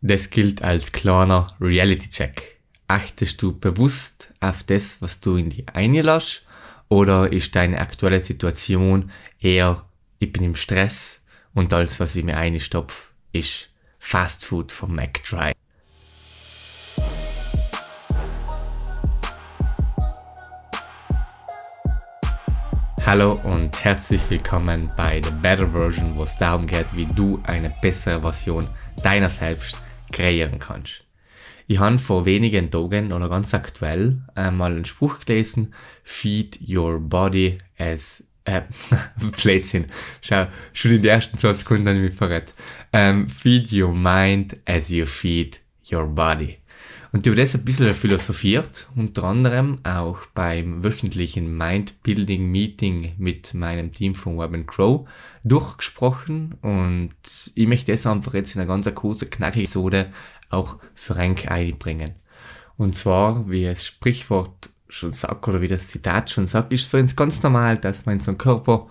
Das gilt als kleiner Reality-Check. Achtest du bewusst auf das, was du in die einlässt, oder ist deine aktuelle Situation eher, ich bin im Stress und alles, was ich mir einstopfe, ist Fast Food vom McDrive? Hallo und herzlich willkommen bei The Better Version, wo es darum geht, wie du eine bessere Version deiner selbst kreieren kannst. Ich habe vor wenigen Tagen oder ganz aktuell einmal einen Spruch gelesen, Feed your body as äh. Schau, schon in den ersten zwei Sekunden habe ich mich verrät. Ähm, feed your mind as you feed your body. Und über das ein bisschen philosophiert, unter anderem auch beim wöchentlichen Mind-Building Meeting mit meinem Team von Web Crow durchgesprochen und ich möchte das einfach jetzt in einer ganz kurzen, knackigen Episode auch für Rank einbringen. Und zwar, wie das Sprichwort schon sagt oder wie das Zitat schon sagt, ist für uns ganz normal, dass man in so einem Körper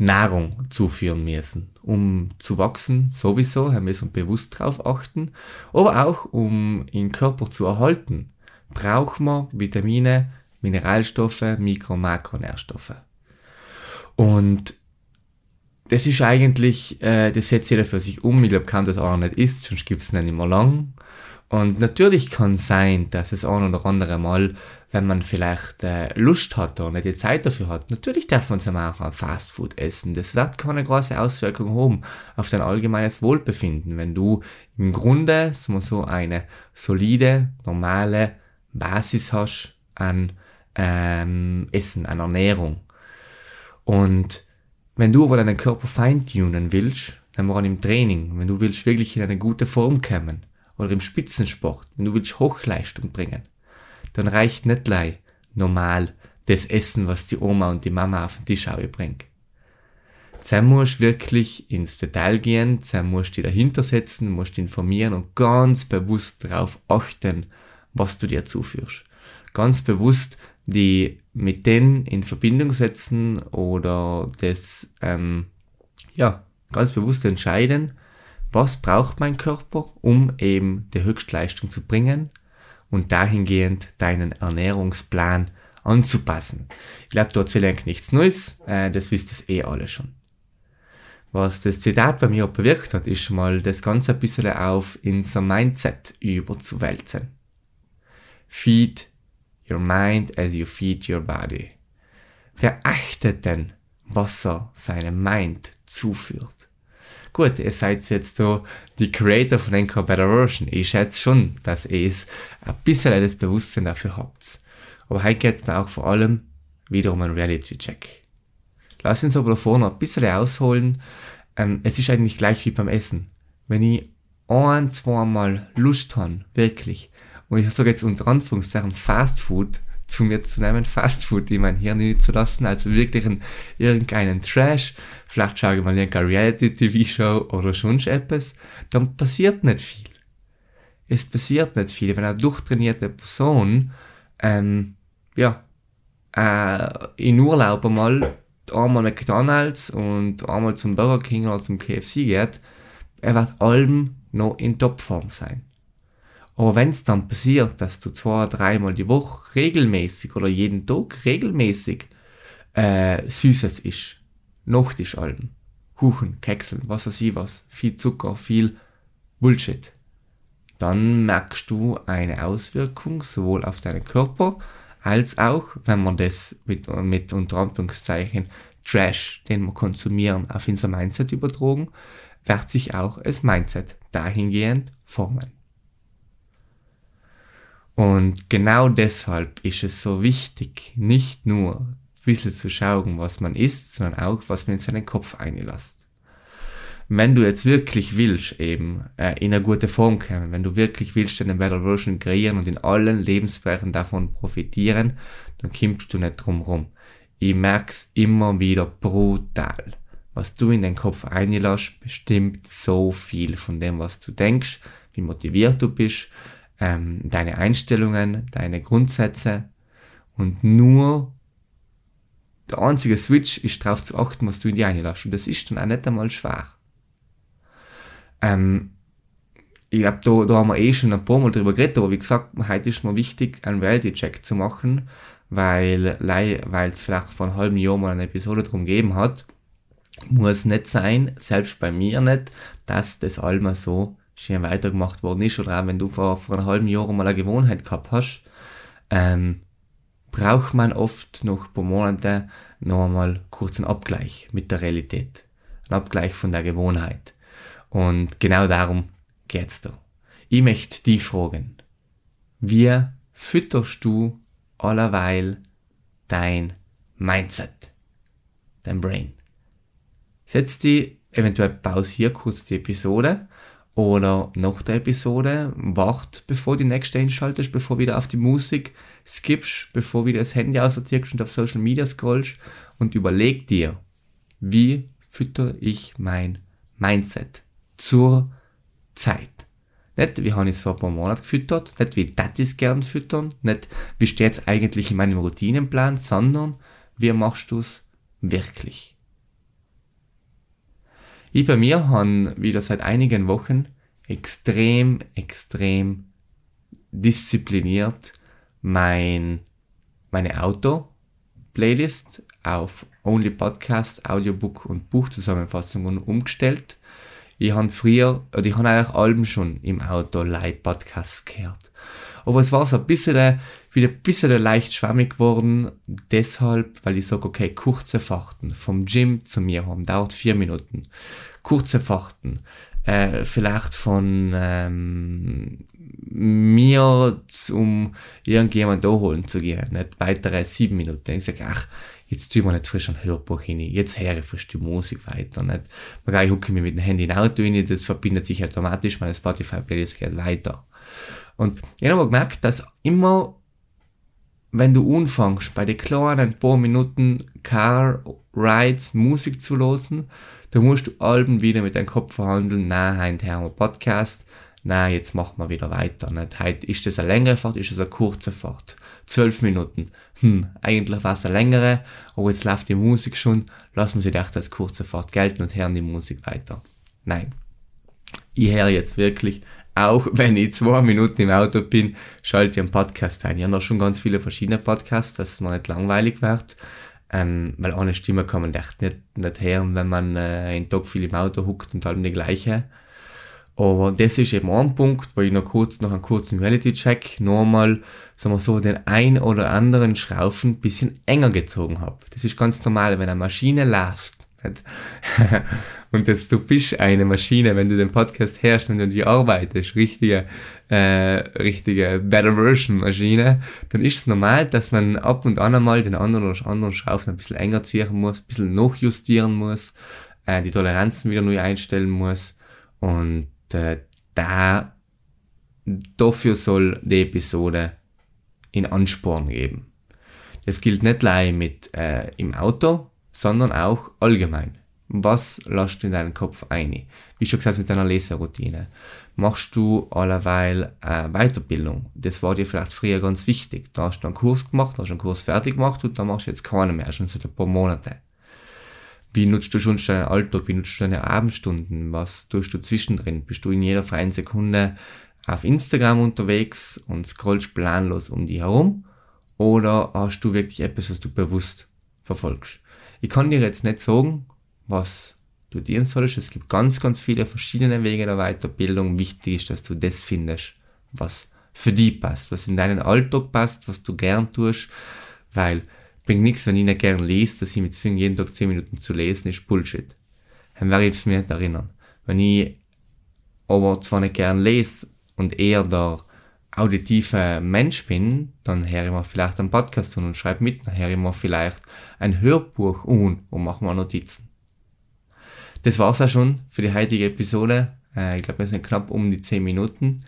Nahrung zuführen müssen. Um zu wachsen, sowieso, wir so bewusst drauf achten. Aber auch um den Körper zu erhalten, braucht man Vitamine, Mineralstoffe, Mikro- und Makronährstoffe. Und das ist eigentlich, äh, das setzt jeder für sich um. Ich glaube, kann das auch nicht ist, sonst gibt es nicht mehr lang. Und natürlich kann sein, dass es ein oder andere Mal, wenn man vielleicht äh, Lust hat oder nicht die Zeit dafür hat, natürlich darf man zum auch Fast Food essen. Das wird keine große Auswirkung haben auf dein allgemeines Wohlbefinden, wenn du im Grunde so eine solide, normale Basis hast an ähm, Essen, an Ernährung. Und wenn du aber deinen Körper feintunen willst, dann war im Training, wenn du willst wirklich in eine gute Form kommen, oder im Spitzensport, wenn du willst Hochleistung bringen, dann reicht nicht lei normal das Essen, was die Oma und die Mama auf den Tisch bringt. Dann musst du wirklich ins Detail gehen, dann musst du dich dahinter setzen, musst informieren und ganz bewusst darauf achten, was du dir zuführst. Ganz bewusst die mit denen in Verbindung setzen oder das, ähm, ja, ganz bewusst entscheiden, was braucht mein Körper, um eben die Höchstleistung zu bringen und dahingehend deinen Ernährungsplan anzupassen. Ich glaube, dort erzähle ich nichts Neues, äh, das wisst ihr eh alle schon. Was das Zitat bei mir bewirkt hat, ist mal das Ganze ein bisschen auf unser Mindset überzuwälzen. Feed your mind as you feed your body. Wer achtet denn, was er seinem Mind zuführt? Gut, ihr seid jetzt so die Creator von Anchor Better Version. Ich schätze schon, dass ihr es ein bisschen das Bewusstsein dafür habt. Aber heute geht es auch vor allem wieder um einen Reality-Check. Lass uns aber davor noch ein bisschen ausholen. Ähm, es ist eigentlich gleich wie beim Essen. Wenn ich ein, zweimal Lust habe, wirklich, und ich sage jetzt unter Anführungszeichen Fast Food, zu mir zu nehmen, Fastfood in mein Hirn zu lassen, also wirklich einen, irgendeinen Trash, vielleicht schaue ich mal irgendeine Reality-TV-Show oder sonst etwas, dann passiert nicht viel. Es passiert nicht viel. Wenn eine durchtrainierte Person, ähm, ja, äh, in Urlaub einmal einmal McDonalds und einmal zum Burger King oder zum KFC geht, er wird allem noch in Topform sein. Aber wenn es dann passiert, dass du zwei, dreimal die Woche regelmäßig oder jeden Tag regelmäßig äh, Süßes isst, Nachtischalben, Kuchen, Kekseln, was weiß ich was, viel Zucker, viel Bullshit, dann merkst du eine Auswirkung sowohl auf deinen Körper als auch, wenn man das mit, mit unter Anführungszeichen Trash, den wir konsumieren, auf unser Mindset übertragen, wird sich auch das Mindset dahingehend formen. Und genau deshalb ist es so wichtig, nicht nur ein bisschen zu schauen, was man isst, sondern auch, was man in seinen Kopf einlässt. Wenn du jetzt wirklich willst, eben äh, in eine gute Form kommen, wenn du wirklich willst, eine Better Version kreieren und in allen Lebensbereichen davon profitieren, dann kommst du nicht drum rum. Ich merk's immer wieder brutal. Was du in den Kopf einlässt, bestimmt so viel von dem, was du denkst, wie motiviert du bist, ähm, deine Einstellungen, deine Grundsätze und nur der einzige Switch ist darauf zu achten, was du in die einlässt. Und das ist dann auch nicht einmal schwer. Ähm, ich glaube, da, da haben wir eh schon ein paar Mal drüber geredet, aber wie gesagt, heute ist mir wichtig, einen Reality-Check zu machen, weil es vielleicht vor einem halben Jahr mal eine Episode drum gegeben hat. Muss nicht sein, selbst bei mir nicht, dass das Alma so schön weitergemacht worden ist oder auch wenn du vor, vor einem halben Jahr mal eine Gewohnheit gehabt hast, ähm, braucht man oft noch ein paar Monate noch einmal kurz einen Abgleich mit der Realität. Ein Abgleich von der Gewohnheit. Und genau darum geht's da. Ich möchte dich fragen, wie fütterst du allerweil dein Mindset, dein Brain? Setz die eventuell pausier kurz die Episode oder nach der Episode, wart bevor die nächste einschaltest, bevor wieder auf die Musik skippst, bevor wieder das Handy aussortierst und auf Social Media scrollst und überleg dir, wie fütter ich mein Mindset zur Zeit. Nicht, wie habe ich es vor ein paar Monaten gefüttert, nicht wie das ist gern füttern, nicht wie steht es eigentlich in meinem Routinenplan, sondern wie machst du es wirklich. Ich bei mir habe wieder seit einigen Wochen extrem, extrem diszipliniert mein, meine Auto-Playlist auf Only Podcast, Audiobook und Buchzusammenfassungen umgestellt. Ich habe früher, oder ich habe eigentlich Alben schon im Auto live Podcasts gehört. Aber es war so ein bisschen, wieder ein bisschen leicht schwammig geworden, deshalb, weil ich sage, okay, kurze Fahrten vom Gym zu mir haben, dauert vier Minuten. Kurze Fahrten, äh, vielleicht von ähm, mir zum irgendjemand da holen zu gehen, nicht weitere sieben Minuten. Ich sage, ach, jetzt ich mir nicht frisch ein Hörbuch hin, jetzt höre ich frisch die Musik weiter, nicht? Man ich hucke mich mit dem Handy in Auto rein, das verbindet sich automatisch, meine Spotify-Playlist geht weiter. Und ich habe gemerkt, dass immer, wenn du anfängst, bei den kleinen paar Minuten Car Rides Musik zu losen, da musst du Alben wieder mit deinem Kopf verhandeln, na, heute haben wir Podcast, na, jetzt machen wir wieder weiter. Nicht? Heute ist das eine längere Fahrt, ist das eine kurze Fahrt. Zwölf Minuten. Hm, eigentlich war es eine längere, aber jetzt läuft die Musik schon, lassen wir sie echt als kurze Fahrt gelten und hören die Musik weiter. Nein. Ich höre jetzt wirklich, auch wenn ich zwei Minuten im Auto bin, schalte ich einen Podcast ein. Ich habe noch schon ganz viele verschiedene Podcasts, dass es mir nicht langweilig wird. Ähm, weil eine Stimme kann man echt nicht, nicht hören, wenn man äh, einen Tag viel im Auto huckt und allem die gleiche. Aber das ist eben ein Punkt, wo ich noch kurz nach einem kurzen Reality-Check nochmal, sagen wir so, den ein oder anderen Schraufen ein bisschen enger gezogen habe. Das ist ganz normal, wenn eine Maschine läuft. und jetzt, du bist eine Maschine, wenn du den Podcast hörst, wenn du die arbeitest, richtige, äh, richtige Better Version Maschine, dann ist es normal, dass man ab und an einmal den anderen oder anderen Schraufen ein bisschen enger ziehen muss, ein bisschen nachjustieren muss, äh, die Toleranzen wieder neu einstellen muss und äh, da, dafür soll die Episode in Ansporn geben. Das gilt nicht allein mit äh, im Auto, sondern auch allgemein. Was lässt du in deinen Kopf ein? Wie schon gesagt, mit deiner Leseroutine. Machst du allerweil äh, Weiterbildung? Das war dir vielleicht früher ganz wichtig. Da hast du einen Kurs gemacht, hast einen Kurs fertig gemacht und da machst du jetzt keinen mehr, schon seit ein paar Monaten. Wie nutzt du schon deinen Alltag? Wie nutzt du deine Abendstunden? Was tust du zwischendrin? Bist du in jeder freien Sekunde auf Instagram unterwegs und scrollst planlos um dich herum? Oder hast du wirklich etwas, was du bewusst verfolgst? Ich kann dir jetzt nicht sagen, was du dienen sollst. Es gibt ganz, ganz viele verschiedene Wege der Weiterbildung. Wichtig ist, dass du das findest, was für dich passt, was in deinen Alltag passt, was du gern tust, weil bringt nichts, wenn ich nicht gern lese, dass ich mit zwingen, jeden Tag 10 Minuten zu lesen, ist Bullshit. Dann werde ich es mir nicht erinnern. Wenn ich aber zwar nicht gern lese und eher der auditive Mensch bin, dann höre ich mir vielleicht einen Podcast an und schreibe mit, dann höre ich mir vielleicht ein Hörbuch an und mache mir Notizen. Das war's auch schon für die heutige Episode. Äh, ich glaube, wir sind knapp um die 10 Minuten.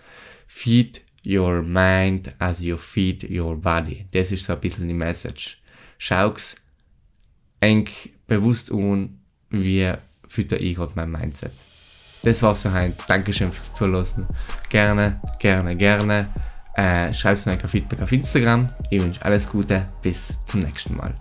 Feed your mind as you feed your body. Das ist so ein bisschen die Message schau's eng bewusst an, wie fütter ich gerade mein Mindset. Das war's für heute. Dankeschön fürs Zuhören. Gerne, gerne, gerne. Äh, schreib's mir ein Feedback auf Instagram. Ich wünsche alles Gute. Bis zum nächsten Mal.